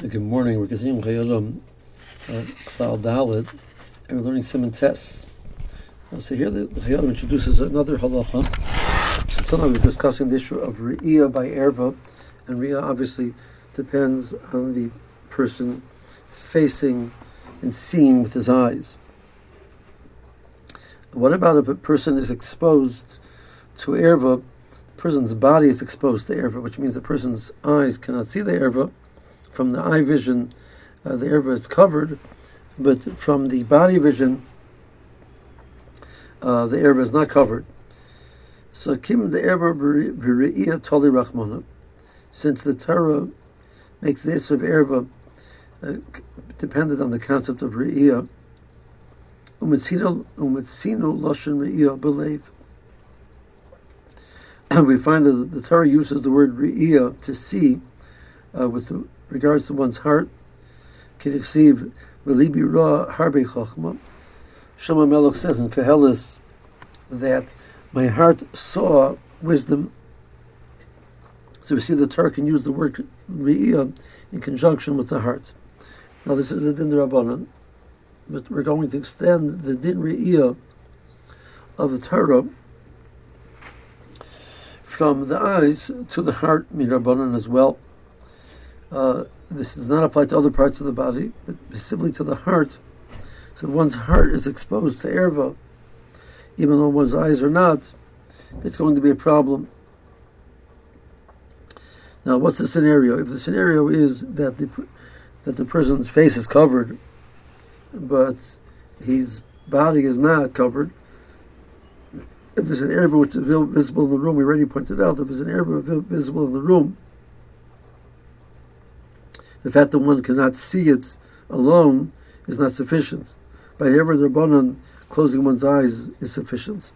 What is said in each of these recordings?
Good morning. We're continuing Chayei Adam Klal Daled, and we're learning Siman Tes. Uh, so here the, the introduces another halacha. So now we're discussing the issue of Re'iyah by Erva, and Re'iyah obviously depends on the person facing and seeing with his eyes. What about if a person is exposed to Erva, the person's body is exposed to Erva, which means the person's eyes cannot see the Erva, from the eye vision, uh, the erva is covered, but from the body vision, uh, the erva is not covered. So kim the erva b're'iyah toli rachmana, since the Torah makes this of erva uh, dependent on the concept of re'iyah, umetzinu lashon re'iyah believe. We find that the Torah uses the word re'iyah to see uh, with the regards to one's heart, can receive Relibi Ra Harbe Chachma. Shlomo Melech says in Koheles that my heart saw wisdom. So we see the Torah can use the word Re'iyah uh, in conjunction with the heart. Now this is the Din Rabbanan, but we're going to extend the Din Re'iyah of the Torah from the eyes to the heart, Mirabanan as well. Uh, this does not apply to other parts of the body, but simply to the heart. So one's heart is exposed to erva, even though one's eyes are not. It's going to be a problem. Now, what's the scenario? If the scenario is that the that the person's face is covered, but his body is not covered, if there's an erva which is visible in the room, we already pointed out if there's an erva visible in the room, the fact that one cannot see it alone is not sufficient. By Ever the Rabbanon, closing one's eyes is sufficient.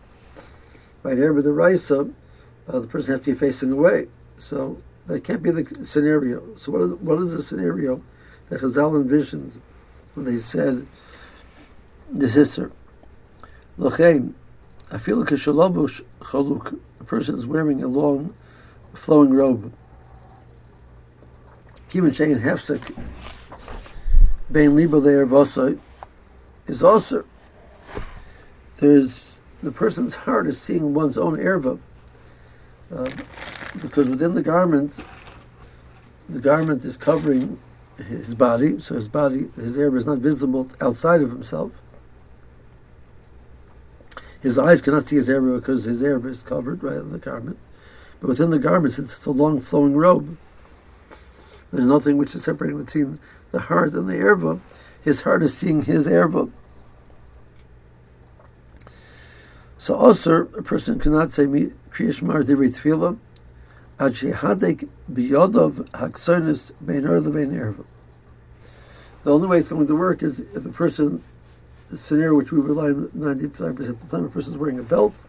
By the the Raisa, uh, the person has to be facing away. So that can't be the scenario. So what is, what is the scenario that Chazal envisions when they said the sister? L'chein, I feel like a chaluk, a person is wearing a long, flowing robe. Kivan Shein Hefsek Bein Libo also is also there's the person's heart is seeing one's own erva uh, because within the garment the garment is covering his body so his body his erva is not visible outside of himself. His eyes cannot see his erva because his erva is covered by the garment. But within the garment since it's a long flowing robe there's nothing which is separating between the heart and the erva. His heart is seeing his erva. So also, a person cannot say Kriyas Shema Divrei Tefillah Ad Shehadek Biyodov Haksonis Bein Erva Bein Erva. The only way it's going to work is if a person, the scenario which we rely on 95% of the time, a person is wearing a belt,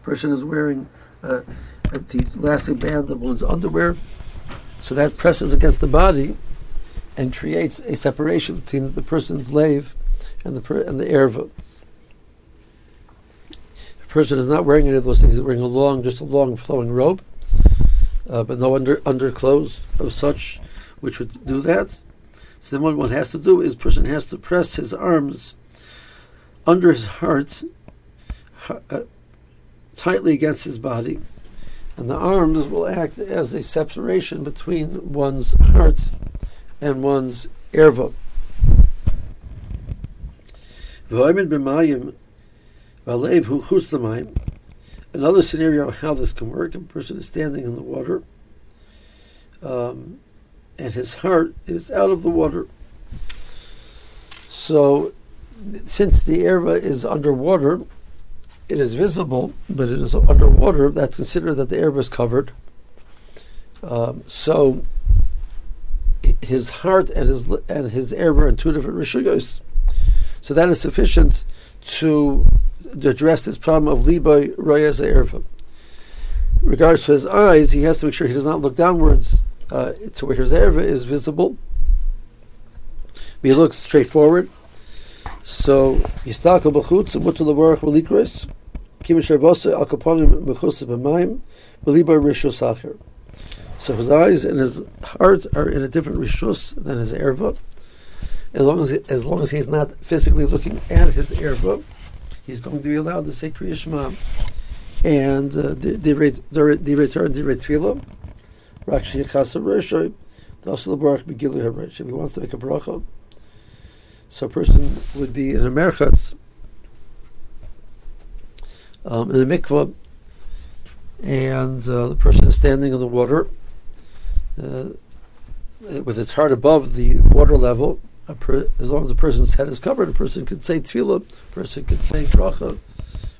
a person is wearing uh, the elastic band of one's underwear, so that presses against the body and creates a separation between the person's lave and the per, and the erva. The person is not wearing any of those things. He's wearing a long, just a long flowing robe, uh, but no under underclothes of such which would do that. So then what one has to do is person has to press his arms under his heart uh, tightly against his body and the arms will act as a separation between one's heart and one's erva. Another scenario of how this can work: a person is standing in the water, um, and his heart is out of the water. So, since the erva is underwater, it is visible, but it is underwater, that's considered that the air was covered. Um, so his heart and his and his air were in two different rishugos. So that is sufficient to, address this problem of libo roeh es erva. Regards to his eyes, he has to make sure he does not look downwards uh, to where his erva is visible. He looks straight forward. So yistakel b'chutz and mutal levarach v'likros. Kima shervosa al kaponim mechusas b'mayim b'liba rishus acher. So his eyes and his heart are in a different rishus than his erva. As long as as long as he's not physically looking at his erva, he's going to be allowed to say Kriya Shema and uh, the return the tefillah. Rakshi Chasa Roshoy, Dasal Baruch. If he wants to make a bracha, so a person would be in a merchatz um, in the mikvah, and uh, the person is standing in the water uh, with its heart above the water level. Per, as long as the person's head is covered, a person can say tefillah, a person can say bracha,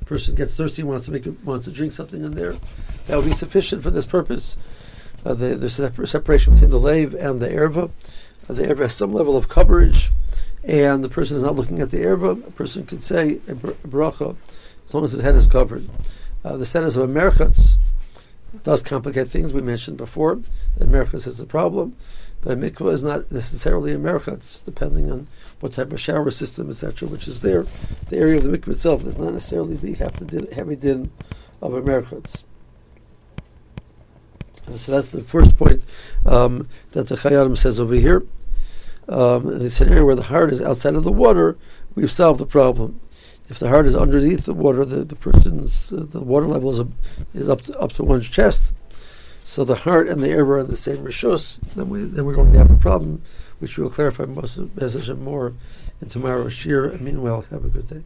a person gets thirsty, wants to make a, wants to drink something in there. That would be sufficient for this purpose. Uh, the, there's a separation between the lave and the erva. Uh, the erva has some level of coverage, and the person is not looking at the erva. A person can say a bracha as long as his head is covered. Uh, the status of Americans does complicate things. We mentioned before that Americans is a problem, but a mikvah is not necessarily America. It's depending on what type of shower system, etc., which is there. The area of the mikvah itself does not necessarily be have to din, heavy din of Americans. So that's the first point um, that the Chayyim says over here. Um, in the scenario where the heart is outside of the water, we've solved the problem. If the heart is underneath the water, the, the person's uh, the water level is, is up to, up to one's chest. So the heart and the erva are the same rishus. Then we then we're going to have a problem, which we will clarify most message and more in tomorrow's shiur. And meanwhile, have a good day.